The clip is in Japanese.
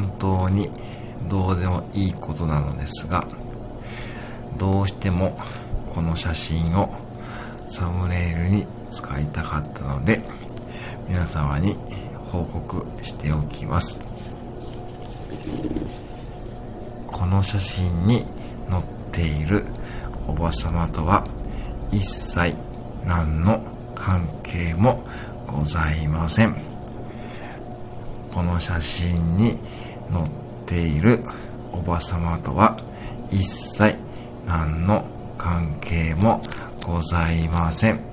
本当にどうでもいいことなのですが、どうしてもこの写真をサムネイルに使いたかったので、皆様に報告しておきます。この写真に載っているおばさまとは一切何の関係もございません。この写真に載っているおばさまとは一切何の関係もございません。